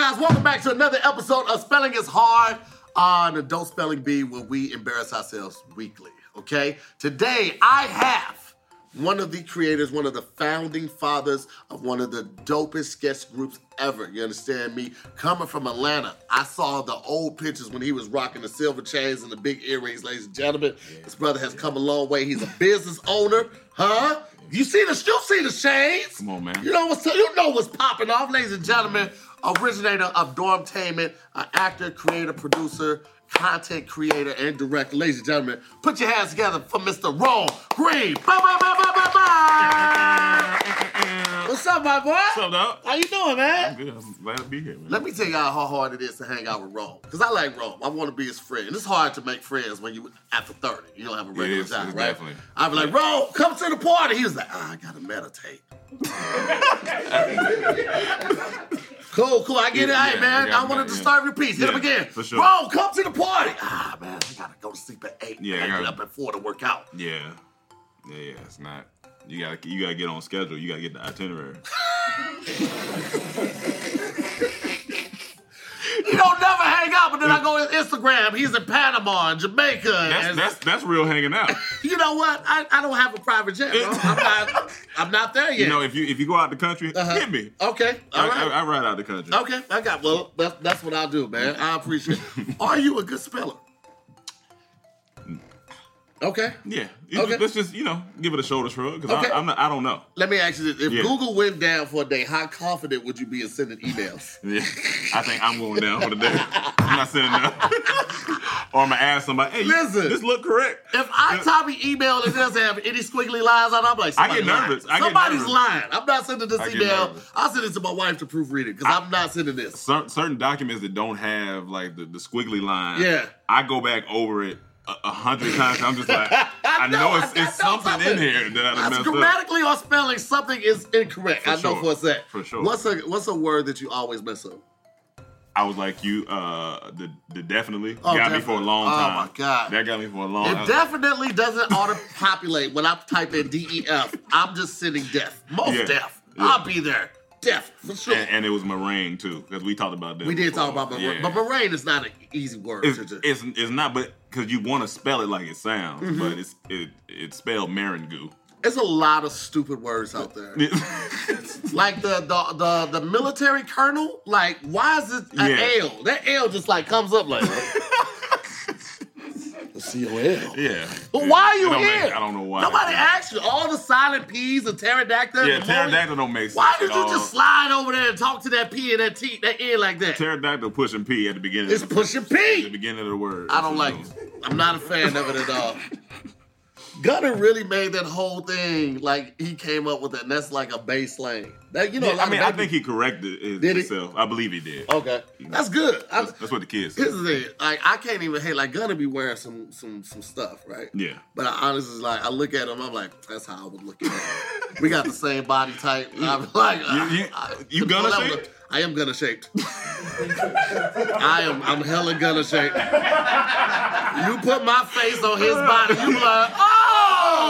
guys? Welcome back to another episode of Spelling is Hard ah, on Adult Spelling Bee, where we embarrass ourselves weekly. Okay? Today, I have one of the creators, one of the founding fathers of one of the dopest sketch groups ever. You understand me? Coming from Atlanta, I saw the old pictures when he was rocking the silver chains and the big earrings, ladies and gentlemen. This brother has come a long way. He's a business owner, huh? You see the you see the shades? Come on, man. You know what's you know what's popping off, ladies and gentlemen. Originator of Dormtainment, an actor, creator, producer, content creator, and director. Ladies and gentlemen, put your hands together for Mr. Rome Green. Bye, bye, bye, bye, bye, bye. What's up, my boy? What's up, dog? How you doing, man? I'm good. I'm glad to be here, man. Let me tell y'all how hard it is to hang out with Rome. Because I like Rome. I want to be his friend. And it's hard to make friends when you after 30. You don't have a regular is. job, It's right? definitely. I'd be like, Rome, come to the party. He was like, ah, I gotta meditate. cool, cool. I get it. Hey, yeah, man. I I, got want it, to yeah. disturb your peace. Hit him again. for sure. Rome, come to the party. Ah, man, I gotta go to sleep at 8. Yeah, I I gotta gotta- get up at 4 to work out. Yeah. Yeah, yeah. It's not. You gotta you gotta get on schedule. You gotta get the itinerary. You don't never hang out, but then I go to Instagram. He's in Panama and Jamaica. That's and that's that's real hanging out. You know what? I, I don't have a private jet, bro. I'm not, I'm not there yet. You know, if you if you go out the country, Uh-huh. hit me. okay, all I, right. I, I ride out the country. okay, I got, well, that's, that's what I'll do, man. I appreciate it. Are you a good speller? Okay. Yeah. Okay. Let's just you know give it a shoulder shrug because Okay. I'm not. I don't know. Let me ask you this. If Yeah. Google went down for a day, how confident would you be in sending emails? Yeah. I think I'm going down for the day. I'm not sending that. or I'm gonna ask somebody. Hey, Listen. this look correct. If I type an email that doesn't have any squiggly lines on it, I'm like, I get nervous. I get Somebody's nervous. lying. I'm not sending this I email. I'll send it to my wife to proofread it because I'm not sending this. Cer- certain documents that don't have like the, the squiggly line. Yeah. I go back over it a, hundred times. I'm just like, I, know, know, I- it's, I it's know something, something. in here that I messed up. grammatically or spelling, something is incorrect. For I know sure. for a sec. For sure. What's a what's a word that you always mess up? I was like, you, uh, the, the definitely Oh, got me for a definitely. long Oh, time. my God. That got me for a long It time. definitely doesn't auto populate when I type in DEF. I'm just sitting deaf. Most Yeah. deaf. Yeah. I'll be there. Deaf for sure. and, and it was meringue too, because we talked about that. we did before. talk about Moraine, Yeah. but Moraine is not an easy word It's, it's, it's not, but because you want to spell it like it sounds, Mm-hmm. but it's it it's spelled meringue. It's a lot of stupid words out there. Like the the the, the military colonel, like why is it an Yeah. L? That L just like comes up like the C O L. yeah. But why are you here? make- I don't know why. Nobody asked you. All the silent P's and pterodactyl. Yeah, pterodactyl don't make sense. Why did you just slide over there and talk to that P and that T, that N like that? Pterodactyl pushing P at the beginning. It's of the, pushing P At the beginning of the word. I don't like it. I'm not a fan of it at all. Gunna really made that whole thing like he came up with it, and that's like a bass slang. That you know, Yeah, I mean, I think he corrected it Did himself. I believe he did. Okay, that's good. That's, that's what the kids say. here's the thing: like I can't even hate. Like Gunna be wearing some some some stuff, right? Yeah. But I honestly, like, I look at him, I'm like, that's how I would look at him. we got the same body type. I'm like, You- you- I- you I- shaped? I am Gunna shaped. I am. I'm hella Gunna shaped. You put my face on his body, you like, oh,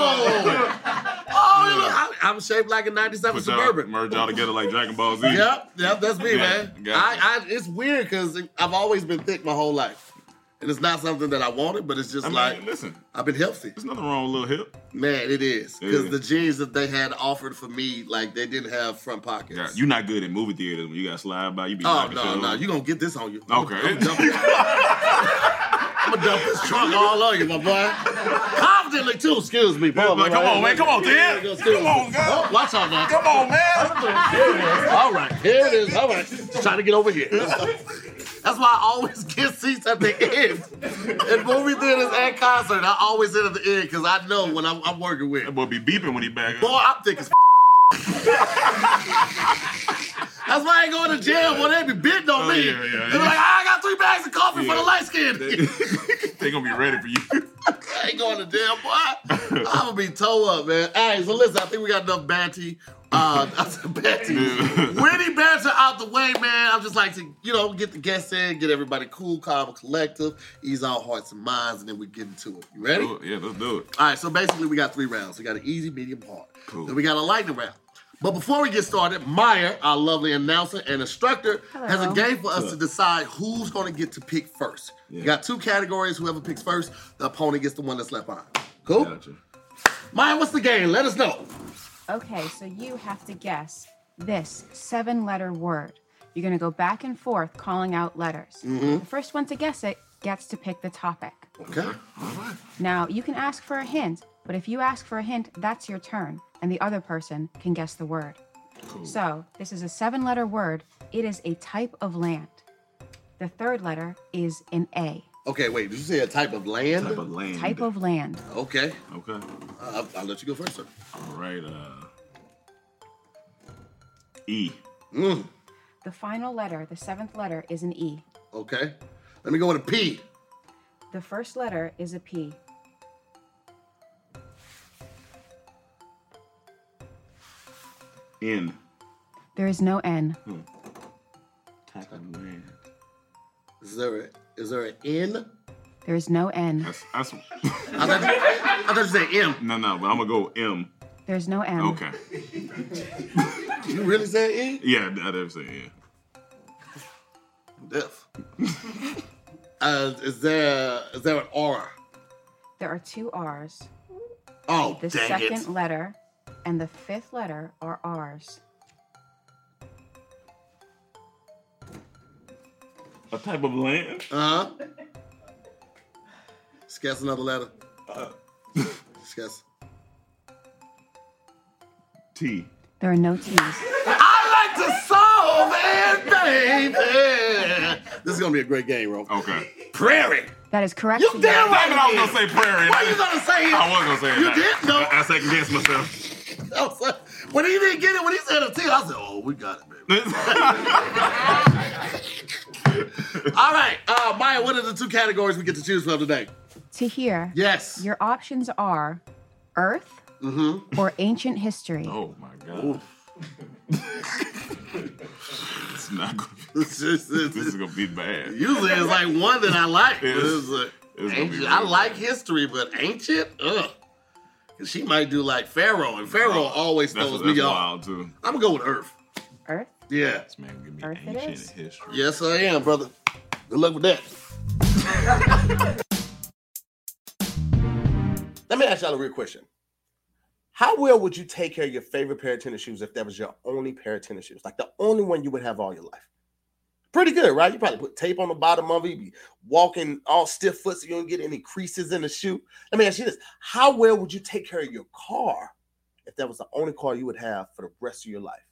oh, oh look, I, I'm shaped like a '97 Put Suburban. merge y'all together like Dragon Ball Z. Yep, yep, that's me, Yeah, man. I. I, it's weird because I've always been thick my whole life. And it's not something that I wanted, but it's just I mean, like listen, I've been healthy. there's nothing wrong with a little hip. Man, it is because Yeah. the jeans that they had offered for me, like they didn't have front pockets. Yeah, you're not good at movie theaters when you got to slide by. You be oh no, no, over. you gonna get this on you. Okay. I'm, I'm gonna dump this trunk all on you, my boy. Confidently too. Excuse me. Like, come on, man, come on. Excuse Come on, guys. Oh, watch out now. Come on, man. Here it is. All right, here it is. All right, Just trying to get over here. That's why I always get seats at the end. In movie theaters and concert, I always sit at the end because I know when I'm, I'm working with. That boy be beeping when he back up. Boy, I'm thick as That's why I ain't going to jail when they be bidding on Oh, me. yeah, yeah, They be like, I got three bags of coffee for the light skin. they gonna be ready for you. I ain't going to jail, boy. I'm gonna be toe up, man. All right, so listen, I think we got enough banty. Uh, banty. Witty banter out the way, man. I'm just like to, you know, get the guests in, get everybody cool, calm, and collective, ease our hearts and minds, and then we get into it. You ready? It. Yeah, let's do it. All right, so basically we got three rounds. We got an easy, medium, hard. Cool. Then we got a lightning round. But before we get started, Maya, our lovely announcer and instructor, has a game for us What's to decide who's going to get to pick first. You got two categories. Whoever picks first, the opponent gets the one that's left behind. Cool? Gotcha. Maya, what's the game? Let us know. Okay, so you have to guess this seven letter word. You're going to go back and forth calling out letters. Mm-hmm. The first one to guess it gets to pick the topic. Okay. Now, you can ask for a hint, but if you ask for a hint, that's your turn, and the other person can guess the word. So, this is a seven letter word. It is a type of land. The third letter is an A. Okay, wait. Did you say a type of land? Type of land. Type of land. Okay. Okay. Uh, I'll, I'll let you go first, sir. All right. Uh. E. Mm, The final letter, the seventh letter, is an E. okay. Let me go with a P. The first letter is a P. N. There is no N. Type of land. Is there a, is there an N? There is no N. That's that's. I thought, I thought you said M. no, no. But I'm gonna go M. There's no M. Okay. You really said E? Yeah, I didn't say yeah. Deaf. uh, is there is there an R? There are two R's. Oh, The dang second it. letter and the fifth letter are R's. A type of land. Uh huh. Just guess another letter. Uh, Just guess. T. There are no T's. I like to solve it, baby. This is gonna be a great game, bro. Okay. Prairie. That is correct. You damn right. I was gonna say prairie. Why are you gonna say it? I was gonna say it. You I- did? No. I, I second guessed myself. I was like- When he didn't get it, when he said a T, I said, "Oh, we got it, baby." All right, uh, Maya. What are the two categories we get to choose from today? Tahir, Yes. your options are Earth Mm-hmm. or ancient history. oh my god. it's not gonna be, This is- this this is is- gonna be bad. Usually it's like one that I like. It is. It's like, It's ancient- I like history, but ancient, ugh. 'Cause she might do like Pharaoh, and Pharaoh always That's, throws that's me off. wild too. I'm gonna go with Earth. Earth? Yeah. This man give me Earth it ancient is. history. Yes, I am, brother. Good luck with that. Let me ask y'all a real question. How well would you take care of your favorite pair of tennis shoes if that was your only pair of tennis shoes? Like the only one you would have all your life. Pretty good, right? You probably put tape on the bottom of it, you be walking all stiff foot so you don't get any creases in the shoe. Let me ask you this. How well would you take care of your car if that was the only car you would have for the rest of your life?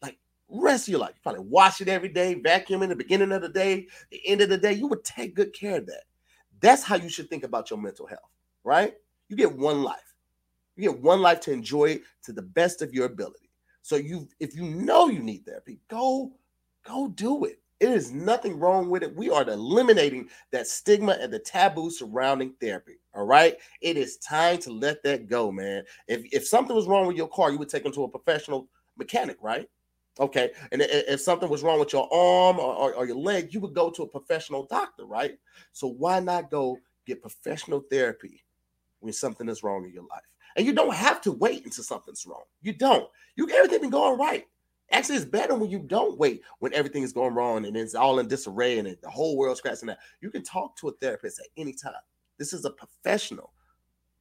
Like rest of your life. You probably wash it every day, vacuum in the beginning of the day, the end of the day. You would take good care of that. That's how you should think about your mental health, right? You get one life. You get one life to enjoy it to the best of your ability. So you, if you know you need therapy, go, go do it. It is nothing wrong with it. We are eliminating that stigma and the taboo surrounding therapy. All right. It is time to let that go, man. If if something was wrong with your car, you would take them to a professional mechanic, right? Okay. And if something was wrong with your arm or, or, or your leg, you would go to a professional doctor, right? So why not go get professional therapy when something is wrong in your life? And you don't have to wait until something's wrong. You don't. You everything been going right. Actually, it's better when you don't wait when everything is going wrong and it's all in disarray and the whole world's crashing out. You can talk to a therapist at any time. This is a professional,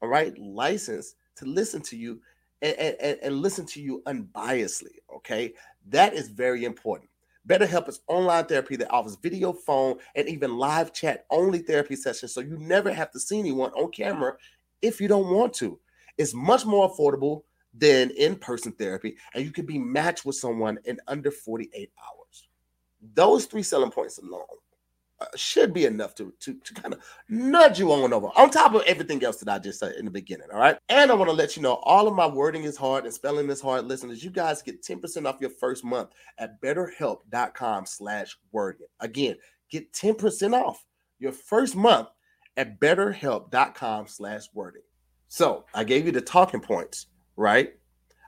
all right, licensed to listen to you and, and, and listen to you unbiasedly. Okay, that is very important. BetterHelp is online therapy that offers video, phone, and even live chat only therapy sessions, so you never have to see anyone on camera if you don't want to. It's much more affordable than in-person therapy, and you can be matched with someone in under 48 hours. Those three selling points alone uh, should be enough to, to, to kind of nudge you on over, on top of everything else that I just said in the beginning. All right. And I want to let you know all of my wording is hard and spelling is hard. Listeners, you guys get 10% off your first month at betterhelp.com slash wording. Again, get 10% off your first month at betterhelp.com slash wording. So I gave you the talking points, right?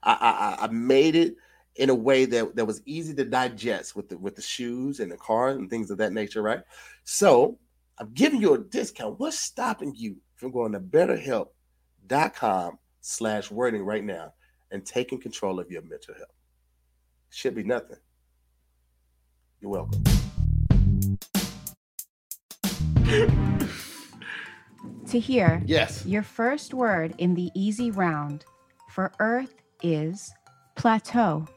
I, I, I- made it in a way that, that was easy to digest with the with the shoes and the car and things of that nature, right? So I'm giving you a discount. What's stopping you from going to betterhelp.com slash wording right now and taking control of your mental health. Should be nothing. You're welcome. Tahir Yes. your first word in the easy round for Earth is plateau.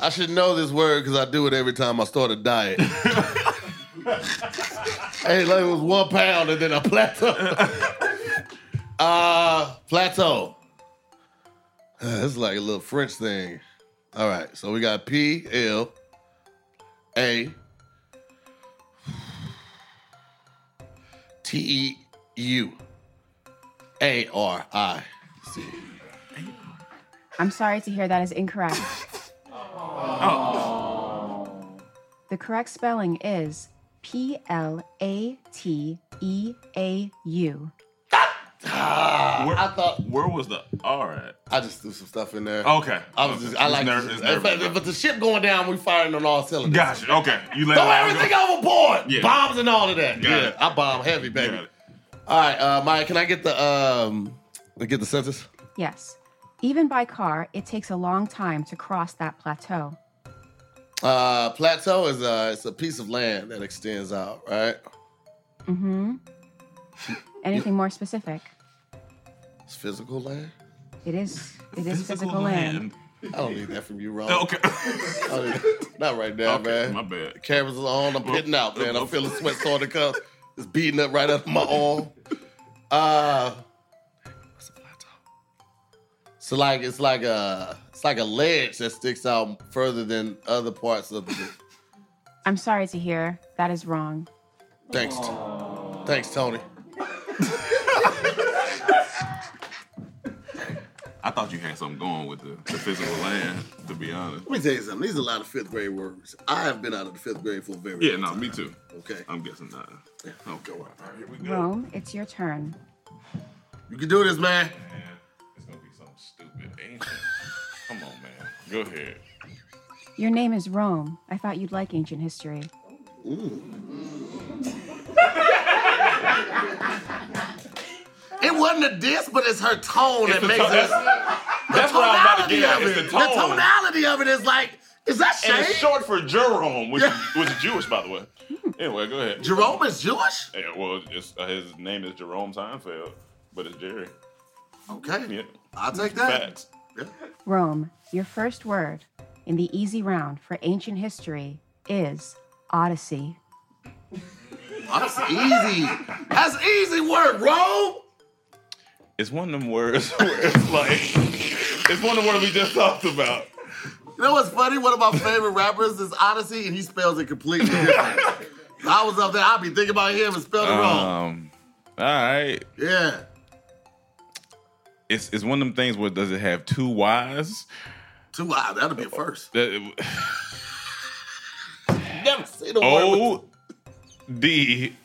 I should know this word because I do it every time I start a diet. hey, like it was one pound and then a plateau. uh, plateau. It's like a little French thing. All right, so we got P L A T E U A R I C. I'm sorry to hear that is incorrect. The correct spelling is P L A T E A U. Where, I thought where was the R at? I just threw some stuff in there. Okay. I was just, I like nerve, this. it's If, nervous. if, if the ship going down, we firing on all cylinders. Gotcha. Okay. You let Throw everything go. overboard. Yeah. Bombs and all of that. Got yeah, it. I bomb heavy, baby. Got it. All right, uh, Maya, can I get the um, get the census? Yes. Even by car, it takes a long time to cross that plateau. Uh, plateau is uh, it's a piece of land that extends out, right? Mm-hmm. Anything more specific? It's physical land. It is. It is physical, land. I don't need that from you, Rome. Okay. I don't need- Not right now, okay. man. My bad. Cameras are on. I'm hitting out, man. I'm feeling sweat starting to come. It's beating up right up my arm. Uh, what's a plateau? So like it's like a it's like a ledge that sticks out further than other parts of the. I'm sorry to hear that is wrong. Thanks, thanks, Tony. I thought you had something going with the, the physical land, to be honest. Let me tell you something. These are a lot of fifth grade words. I have been out of the fifth grade for a very Yeah, long no, time. me too. Okay, I'm guessing not. Okay. All right, here we go. Rome, it's your turn. you can do this, man. Man, it's gonna be something stupid, ain't it? Come on, man. Go ahead. Your name is Rome. I thought you'd like ancient history. It wasn't a diss, but it's her tone that makes tone- it. that's- That's what I was about to tonality get at. of It's the tone. tonality of it is like, is that And it's short for Jerome, which, Yeah. which Jewish, by the way. Anyway, go ahead. Jerome is Jewish? Yeah, well, it's, uh, his name is Jerome Seinfeld, but it's Jerry. Okay. Yeah. I'll take that. Facts. Yeah. Rome, your first word in the easy round for ancient history is Odyssey. That's easy. That's easy word, Rome. It's one of them words where it's like, it's one of the words we just talked about. You know what's funny? One of my favorite rappers is Oddisee, and he spells it completely different. I was up there, I'd be thinking about him and spelled it wrong. Um, all right. Yeah. It's, it's one of them things where does it have two Y's? Two Y's, that'll be a first. That- Never seen a O D.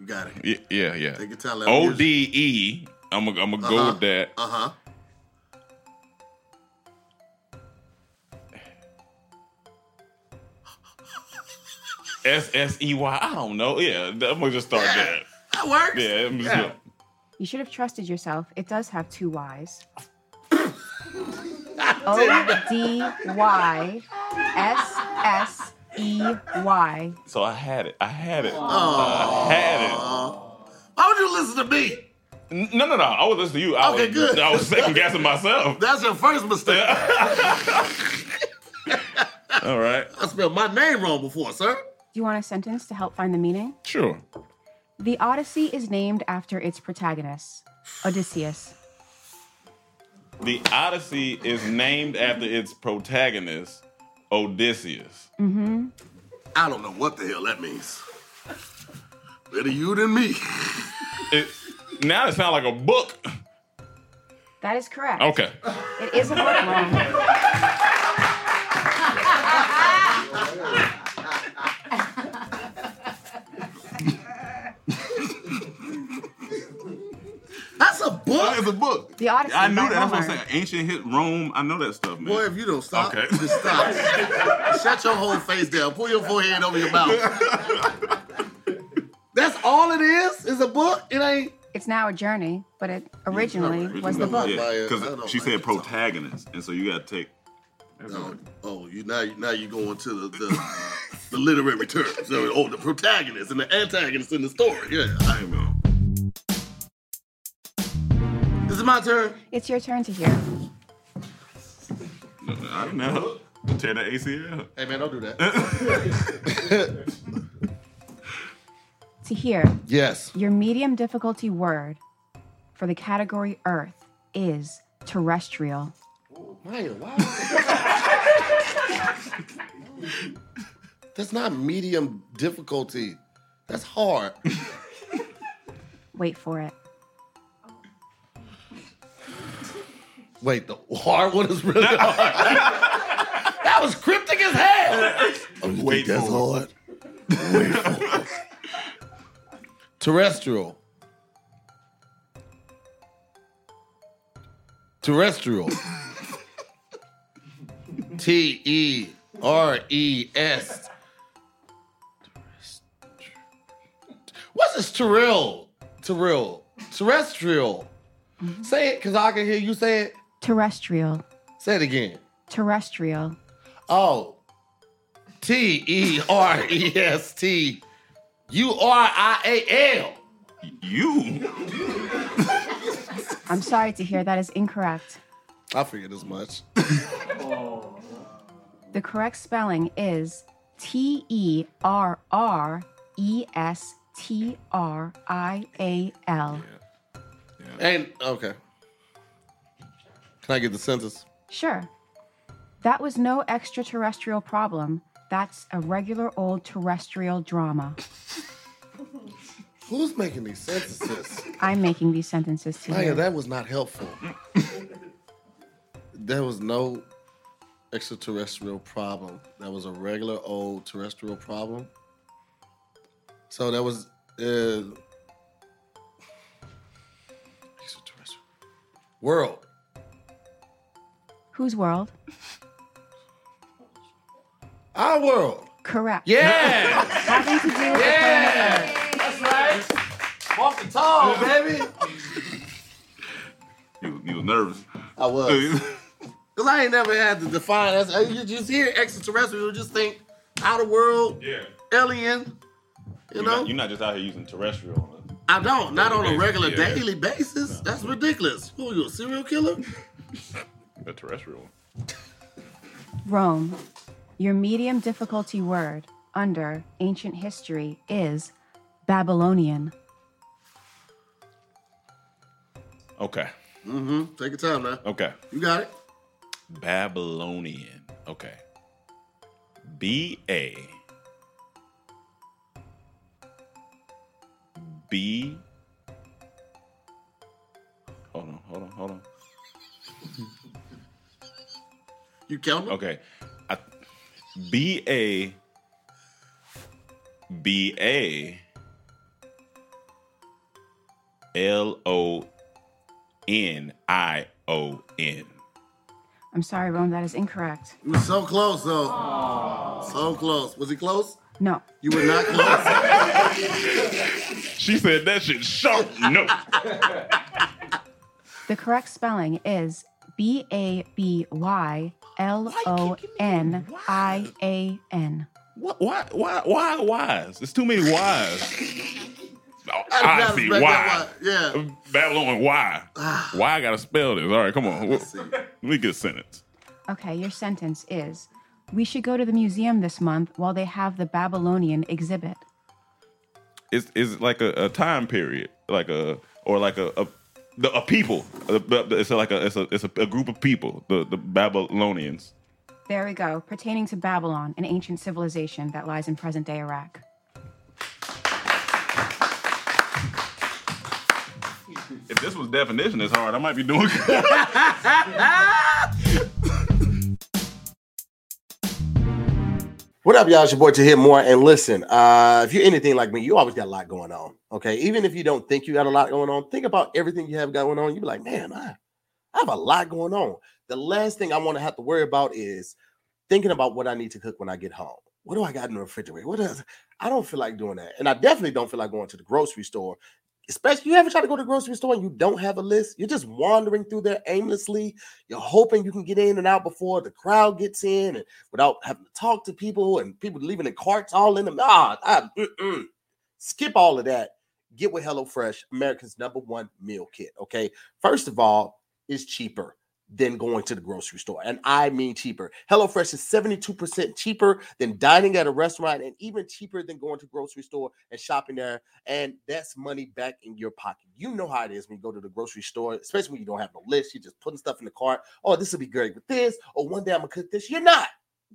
You got it. y- Yeah, yeah. Take your time. O D E. I'm gonna I'm gonna go Uh-huh. with that. Uh huh. S S E Y. I don't know. Yeah, I'm gonna just start there. That works. Yeah, I'm just Yeah. gonna- You should have trusted yourself. It does have two Y's. I O didn't- D Y S S E Y. So I had it. I had it. I had it. Why would you listen to me? N- No, no, no. I was listening to you. I Okay, was, good. I was second guessing myself. That's your first mistake. All right. I spelled my name wrong before, sir. Do you want a sentence to help find the meaning? Sure. The Odyssey is named after its protagonist, Odysseus. The Odyssey is named after its protagonist, Odysseus. Mhm. I don't know what the hell that means. Better you than me. It, now it sounds like a book. That is correct. Okay. It is a book, Rome. That's a book. it's a book. The Odyssey I know by that. That's what I'm Homer. saying. Ancient hit Rome. I know that stuff, man. Boy, if you don't stop, Okay. just stop. Shut your whole face down. Pull your forehead over your mouth. That's all it is? Is a book? It ain't. It's now a journey, but it originally was the book. Yeah. I don't because she like said that protagonist, and so you got to take. Oh, oh, you now now you're going to the the, the literary terms. So, oh, the protagonist and the antagonist in the story. Yeah. Hey, man. This is my turn. It's your turn Tahir. I don't know. Tear the ACL. Hey man, don't do that. Tahir, yes. your medium difficulty word for the category Earth is terrestrial. Oh, Maya, wow. That's not medium difficulty. That's hard. Wait for it. Wait, the hard one is really hard. that was cryptic as hell. Oh, you Wait think that's for hard? Wait for it. Terrestrial. Terrestrial. T E R E S. What's this terrestrial? Terrestrial. Terrestrial. Say it, because I can hear you say it. Terrestrial. Say it again. Terrestrial. Oh. T E R E S T U R I A L. You. I'm sorry to hear that is incorrect. I figured as much. The correct spelling is T E R R E S T R I A L. And okay. Can I get the sentence? Sure. That was no extraterrestrial problem. That's a regular old terrestrial drama. Who's making these sentences? I'm making these sentences to Maya, you. that was not helpful. there was no extraterrestrial problem. That was a regular old terrestrial problem. So that was uh, extraterrestrial world. Whose world? Our world. Correct. Yeah. Having to do with the planet Earth. That's right. Walk the tall, baby. You, you was nervous. I was. Because I ain't never had to define as you just hear extraterrestrial, you just think outer world, yeah. alien. You You're know? not, you're not just out here using terrestrial. I don't. Not on a regular Yeah. daily basis. That's ridiculous. Who you, a serial killer? A terrestrial. Rome. Your medium difficulty word under ancient history is Babylonian. Okay. Mm-hmm. Take your time now. Okay. You got it. Babylonian. Okay. B A B. Hold on, hold on, hold on. You count them? Okay. I, B A B A L O N I O N. I'm sorry, Rome, that is incorrect. You were so close, though. So close. Was he close? No. You were not close. She said that shit sharp. No. The correct spelling is B A B Y L O N I A N. What? Why? Why? Why? Whys? There's too many whys. Oh, I I, see why. Yeah. Babylon. Why? why I gotta spell this? All right, come on. Let me get a sentence. Okay, your sentence is We should go to the museum this month while they have the Babylonian exhibit. It's it's like a, a time period, like a or like a a, the- a people. It's like a it's a it's a, a group of people. The the Babylonians. There we go, pertaining to Babylon, an ancient civilization that lies in present day Iraq. If this was definition it's hard, I might be doing What up, y'all? It's your boy Tahir Moore. And listen, uh, if you're anything like me, you always got a lot going on. Okay. Even if you don't think you got a lot going on, think about everything you have going on. You be like, man, I, I have a lot going on. The last thing I want to have to worry about is thinking about what I need to cook when I get home. What do I got in the refrigerator? What is I don't feel like doing that. And I definitely don't feel like going to the grocery store especially you ever try to go to the grocery store and you don't have a list? You're just wandering through there aimlessly. You're hoping you can get in and out before the crowd gets in and without having to talk to people and people leaving the carts all in them. Ah, I, skip all of that. Get with HelloFresh, America's number one meal kit. Okay. First of all, it's cheaper than going to the grocery store. And I mean cheaper. HelloFresh is 72% cheaper than dining at a restaurant and even cheaper than going to grocery store and shopping there. And that's money back in your pocket. You know how it is when you go to the grocery store, especially when you don't have no list. You're just putting stuff in the cart. Oh, this will be great with this. Or one day I'm gonna cook this. You're not.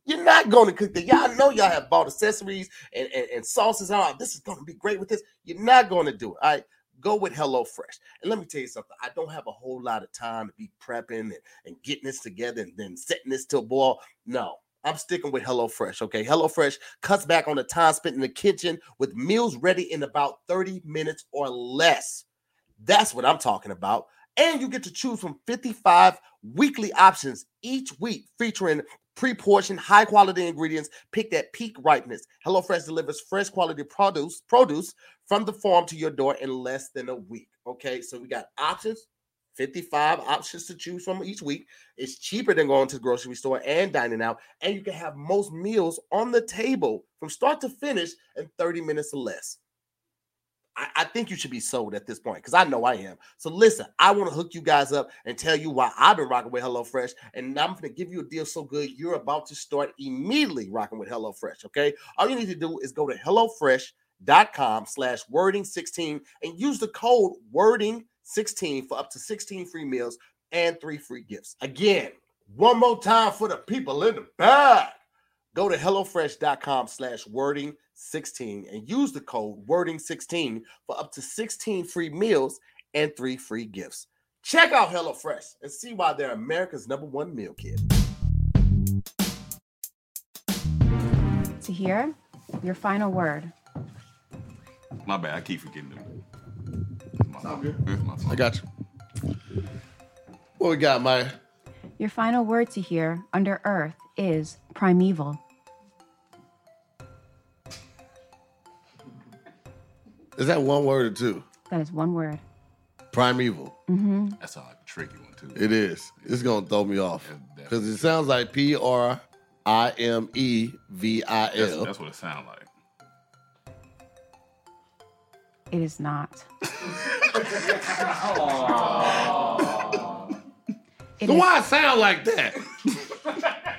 You're not going to cook that. Y'all know y'all have bought accessories and, and, and sauces. Oh, this is going to be great with this. You're not going to do it. All right go with HelloFresh. And let me tell you something. I don't have a whole lot of time to be prepping and, and getting this together and then setting this to a boil. No, I'm sticking with HelloFresh. Okay. HelloFresh cuts back on the time spent in the kitchen with meals ready in about 30 minutes or less. That's what I'm talking about. And you get to choose from 55 weekly options each week featuring pre-portioned high quality ingredients picked at peak ripeness. HelloFresh delivers fresh quality produce produce from the farm to your door in less than a week. Okay, so we got options, 55 options to choose from each week. It's cheaper than going to the grocery store and dining out, and you can have most meals on the table from start to finish in 30 minutes or less. I, I think you should be sold at this point because I know I am. So listen, I want to hook you guys up and tell you why I've been rocking with HelloFresh, and I'm going to give you a deal so good you're about to start immediately rocking with HelloFresh. Okay, all you need to do is go to HelloFresh.com slash wording 16 and use the code wording 16 for up to 16 free meals and three free gifts. Again, one more time for the people in the back. Go to HelloFresh.com slash wording 16 and use the code wording 16 for up to 16 free meals and three free gifts. Check out HelloFresh and see why they're America's number one meal kit. Tahir your final word. My bad. I keep forgetting them. Sound good. I got you. What we got, Maya? Your final word Tahir under earth is primeval. Is that one word or two? That is one word. Primeval. Mm-hmm. That's a tricky one too. It is. It's gonna throw me off because it sounds like P R I M E V I That's, that's what it sounds like. It is not. It So is why it sound like that?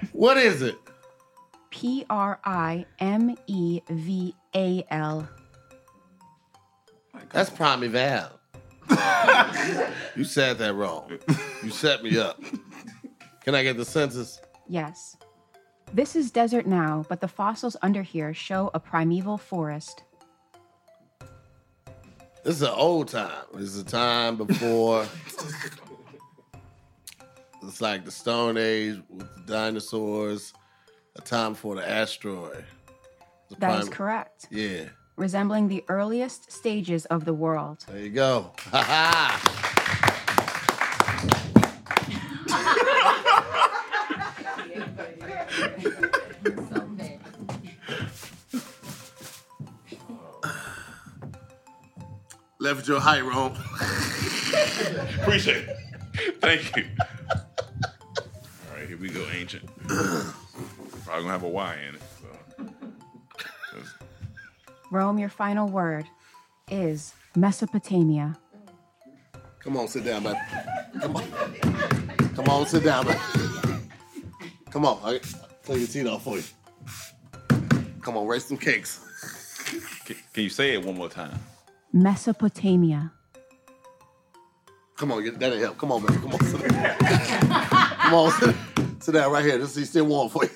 what is it? P R I M E V A L. That's primeval. you said that wrong. You set me up. Can I get the census? Yes. This is desert now, but the fossils under here show a primeval forest. This is an old time. This is a time before. it's like the Stone Age with the dinosaurs. A time before the asteroid. The That is prime- correct. Yeah. Resembling the earliest stages of the world. There you go. Ha ha. Left your height, Rome. Appreciate it. Thank you. All right, here we go, ancient. Probably gonna have a Y in it. So. 'Cause Rome, your final word is Mesopotamia. Come on, sit down, man. Come on. Come on, sit down, man. Come on. I'll take your teeth off for you. Come on, raise some cakes. Can, can you say it one more time? Mesopotamia. Come on, get- that'll help. Come on, man. Come on, sit down. Come on, sit, sit down right here. This is still warm for you.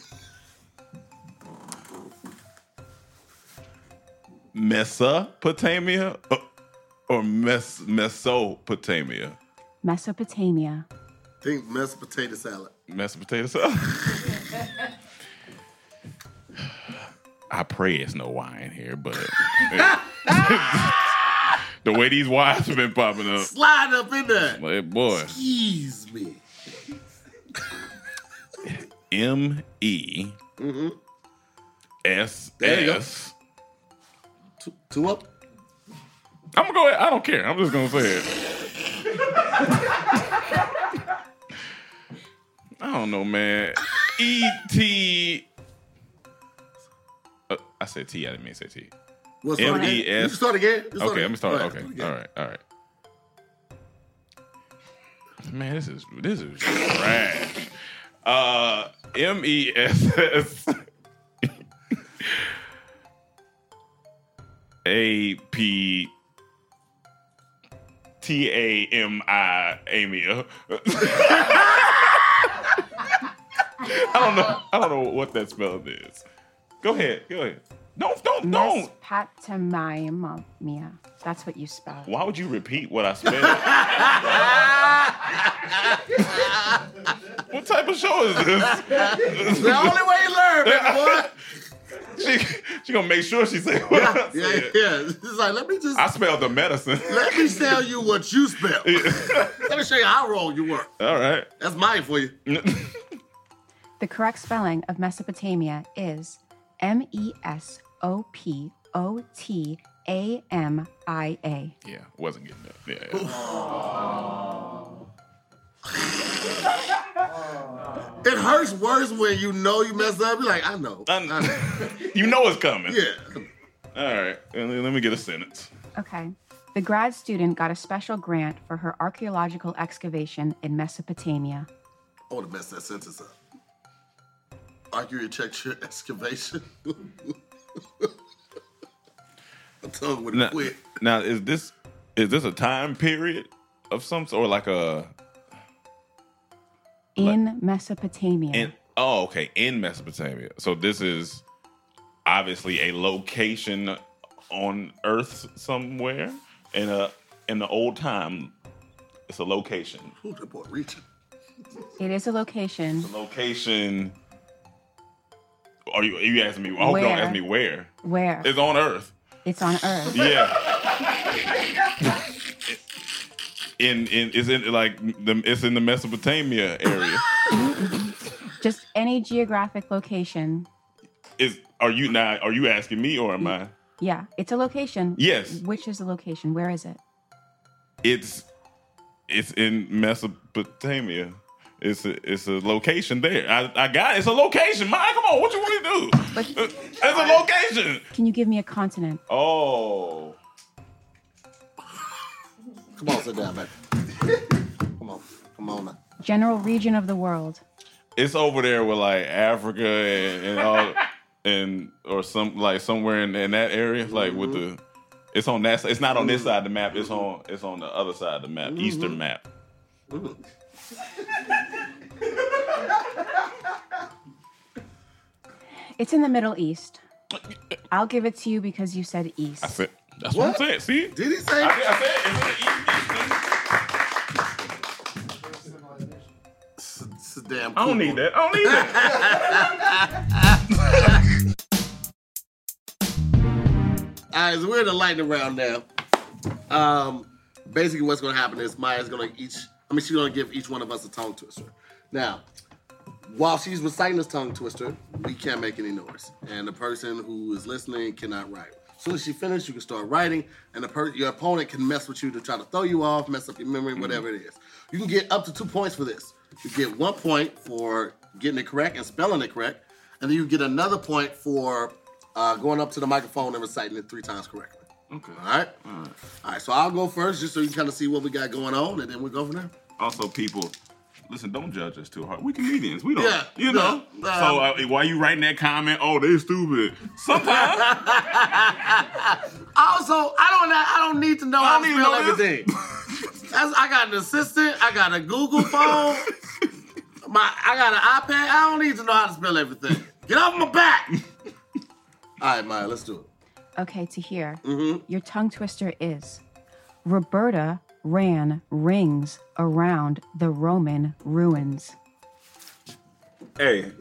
Mesopotamia or, or Mes- Mesopotamia? Mesopotamia. Think mashed potato salad. Mashed potato salad. I pray it's no wine here, but the way these wines have been popping up, Slide up in there. like, boy, Ease me. M E S There you go. S. Two, up. I'm gonna go ahead. I don't care. I'm just gonna say it. I don't know, man. E T. Uh, I said T. I didn't mean to say T. We'll start again. M.E.S.. You start again. You can Okay, I'm gonna start. Go ahead, Okay, again. all right, all right. Man, this is this is trash. Uh, M E S S A P T A M I Amia. I don't know. I don't know what that spelling is. Go ahead. Go ahead. Don't don't don't. Mesopotamiamia. That's what you spell. Why would you repeat what I spelled? what type of show is this? The only way you learn, baby boy. she she gonna make sure she say what I Yeah, said. yeah. It's like let me just I spelled the medicine. let me tell you what you spell. let me show you how wrong you were. All right. That's mine for you. The correct spelling of Mesopotamia is M E S O P O T A M I A. Yeah, wasn't getting that. Yeah, yeah. Oh. It hurts worse when you know you messed up. You're like, I know. I I know. know. you know it's coming. Yeah. All right. Let me- get a sentence. Okay. The grad student got a special grant for her archaeological excavation in Mesopotamia. I want to mess that sentence up. Archaeological excavation. My tongue would Now, quit. now, is this is this a time period of some sort, or like a In Mesopotamia. in? Oh, okay, in Mesopotamia. So this is obviously a location on Earth somewhere in a in the old time. It's a location. Ooh, that boy reaching. it is a location Location. Are you are you asking me? I hope you don't ask me where. where It's on Earth. it's on Earth. Yeah. in in it's in like the it's in the Mesopotamia area. Just any geographic location. Is are you now? Are you asking me or am I? Yeah, it's a location. Yes. Which is the location? Where is it? It's it's in Mesopotamia. It's a it's a location there. I, I got it. It's a location. Man, come on. What you want to do? But It's a location. can you give me a continent? Oh. Come on, sit down, baby. Come on. Come on now. General region of the world. It's over there with like Africa and, and all and or some like somewhere in, in that area, like with the it's on that side. It's not on this side of the map, it's on it's on the other side of the map, mm-hmm. eastern map. It's in the Middle East. I'll give it to you because you said east. I said that's what, What? I'm saying. See? Did he say? I, I said it's in the east, eastern. It's, it's a damn. I don't need that. I don't need that. All right, so we're in the lightning round now. Um, basically, what's going to happen is Maya's going to each. I mean, she's going to give each one of us a tongue twister. Now, while she's reciting this tongue twister, we can't make any noise, and the person who is listening cannot write. As soon as she finishes, you can start writing, and the per- your opponent can mess with you to try to throw you off, mess up your memory, whatever it is. You can get up to two points for this. You get one point for getting it correct and spelling it correct, and then you get another point for uh, going up to the microphone and reciting it three times correctly. Okay. All right? All right, so I'll go first just so you can kind of see what we got going on, and then we'll go from there. Also, people, listen, don't judge us too hard. We comedians. We don't, Yeah, you know. no, so uh, why you writing that comment? Oh, they're stupid. Sometimes Also, I don't I don't need to know how to don't need to spell know everything. That's, I got an assistant, I got a Google phone, my I got an iPad. I don't need to know how to spell everything. Get off my back. All right, Maya, let's do it. Okay, Tahir. Mm-hmm. Your tongue twister is Roberta ran rings around the Roman ruins. Hey,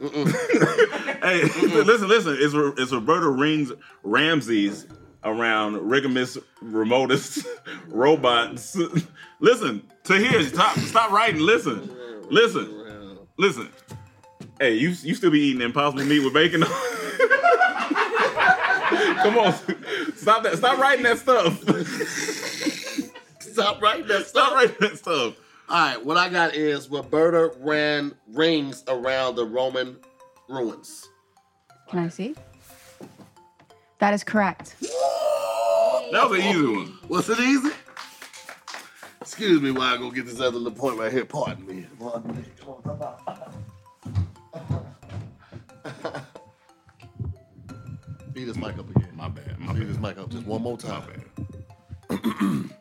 Hey, listen, listen. It's it's Roberta Rings Ramses around Rigamus Remotus robots. listen, Tahir, stop stop writing. Listen, listen, listen. Hey, you you still be eating impossible meat with bacon? Come on, stop that! Stop writing that stuff. Stop writing that Stop stuff. writing that stuff. All right, what I got is Roberta ran rings around the Roman ruins. Can I see? That is correct. That was an easy one. Was it easy? Excuse me while I go get this other little point right here. Pardon me. Pardon me. Come on, come on. Beat this mic up again. My bad. My Beat bad. this mic up just one more My time. bad.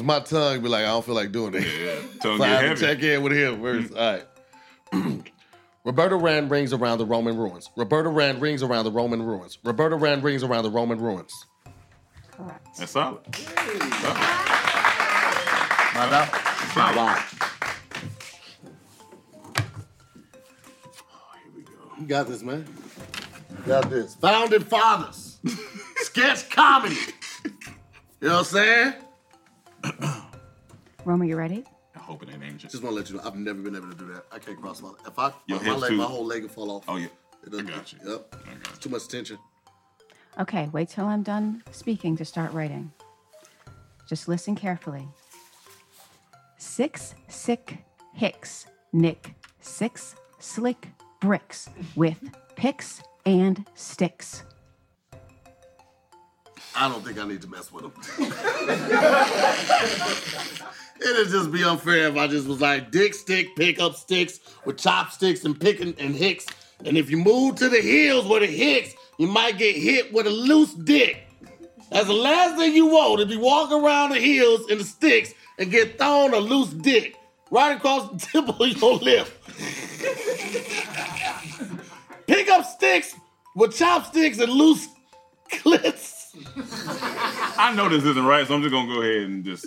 Cause my tongue be like, I don't feel like doing it. Yeah, tongue So I get have to heavy. check in with him. Where's mm-hmm. all right? Roberta Rand rings around the Roman ruins. Roberta Rand rings around the Roman ruins. Roberta Rand rings around the Roman ruins. Correct. That's solid. Here we go. You got this, man. You got this. Founding fathers. Sketch comedy. You know what I'm saying? Roma, you ready? I hope it ain't ancient. Just want to let you know, I've never been able to do that. I can't cross my. If I Your my, my hips leg, too. my whole leg will fall off. Oh yeah. It doesn't- I got you. Yep. I got It's too much tension. Okay, wait till I'm done speaking to start writing. Just listen carefully. Six sick hicks nick six slick bricks with picks and sticks. I don't think I need to mess with them. It'd just be unfair if I just was like dick stick, pick up sticks with chopsticks and picking and hicks. And if you move to the hills where the hicks, you might get hit with a loose dick. That's the last thing you want if you walk around the hills in the sticks and get thrown a loose dick right across the tip of your lip. Pick up sticks with chopsticks and loose clits. I know this isn't right, so I'm just gonna go ahead and just.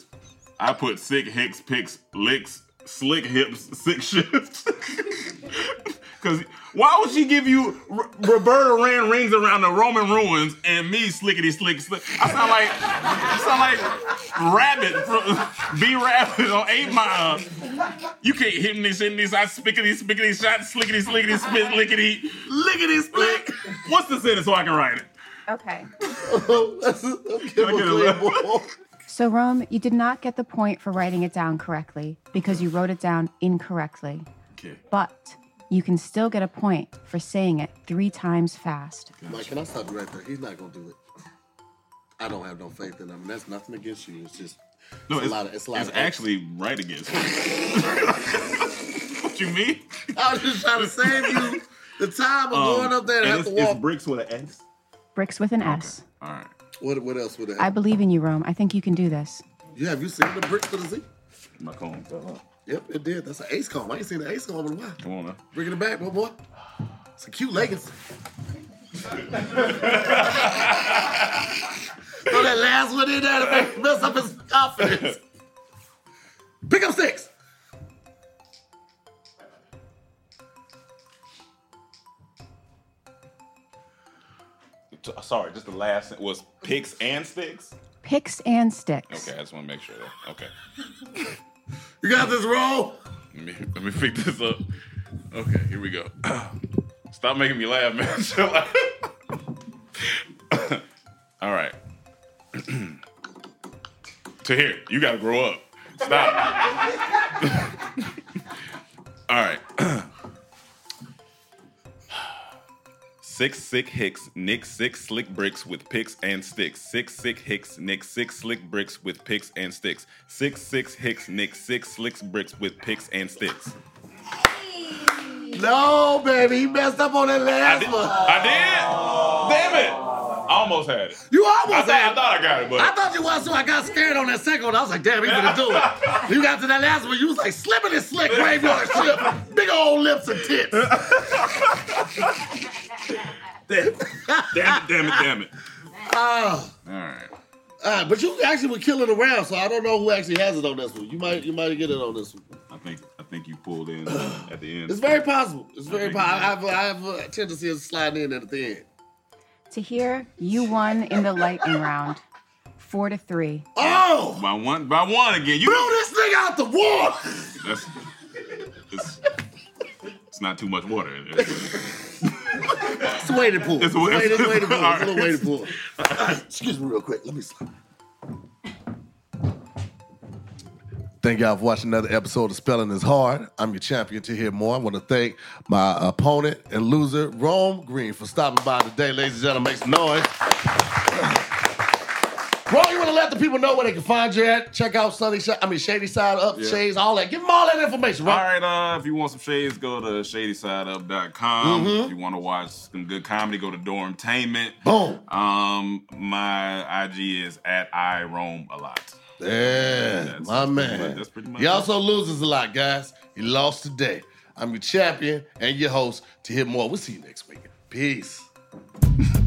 I put sick hicks, picks, licks, slick hips, sick shifts. Cause why would she give you R- Roberta ran rings around the Roman ruins and me slickety slick slick? I sound like I sound like rabbit from B rabbit on Eight Mile. You can't hit me, shit me, I spickety spickety shot, slickety slickety spit lickety. Lickety split. What's the sentence so I can write it? Okay. That's a, okay, I get a we'll little- play more. So, Rome, you did not get the point for writing it down correctly because you wrote it down incorrectly. Okay. But you can still get a point for saying it three times fast. Mike, can I stop you right there? He's not gonna do it. I don't have no faith in him. That's nothing against you. It's just No, It's it's, a lot of- it's a lot it's of- actually right against me. what you mean? I was just trying to save you the time of Um, going up there and, and have it's, to it's bricks with an S. Bricks with an S. All right. What, what else would it I believe in you, Rome. I think you can do this. You have you seen the bricks with a Z? My comb fell off. Yep, it did. That's an ace comb. I ain't seen an ace comb in a while. Come on now. Bringing it back, boy, boy. It's a cute leggings. Throw that last one in there to mess up his confidence. Pick up six. T- Sorry, just the last was picks and sticks. Picks and sticks. Okay, I just want to make sure that. Okay. You got this roll. Let me let me pick this up. Okay, here we go. Stop making me laugh, man. All right. Tahir, you gotta grow up. Stop. All right. Six sick hicks, nick six slick bricks with picks and sticks. Six sick hicks, nick six slick bricks with picks and sticks. Six six hicks, nick six slick bricks with picks and sticks. No, baby, he messed up on that I last did. one. I did. Damn it! I almost had it. You I almost thought, I it. I thought I got it, but I thought you was, so I got scared on that second one. I was like, damn, he's gonna do it. You got to that last one, you was like slipping and slick graveyard ship, big old lips and tits. damn it, damn it, damn it, damn it. Oh. All right. Uh, but you actually were killing around, so I don't know who actually has it on this one. You might, you might get it on this one. I think I think you pulled in in at the end. It's very possible. It's very think possible. I have, I have a tendency of sliding in at the end. Tahir, you won in the lightning round, four to three. Oh! by one, by one again. You Blew this thing out the water! That's it's, it's not too much water. It's a wading pool. It's a wa- Wait, it's a wading pool. All It's a little right. pool. Excuse me real quick. Let me stop. Thank y'all for watching another episode of Spelling is Hard. I'm your champion Tahir Moore. I want to thank my opponent and loser, Rome Green, for stopping by today. Ladies and gentlemen, make some noise. Rome, you want to let the people know where they can find you at? Check out Sunny, Sh- I mean Shady Side Up, Yeah. Shades, all that. Give them all that information, right? All right? uh, if you want some shades, go to shadysideup.com. Mm-hmm. If you want to watch some good comedy, go to Dormtainment. Boom. Um, my IG is at I roam a lot. Yeah, That's my man. that's pretty much he it. also loses a lot, guys. He lost today. I'm your champion and your host. Tahir Moore, we'll see you next week. Peace.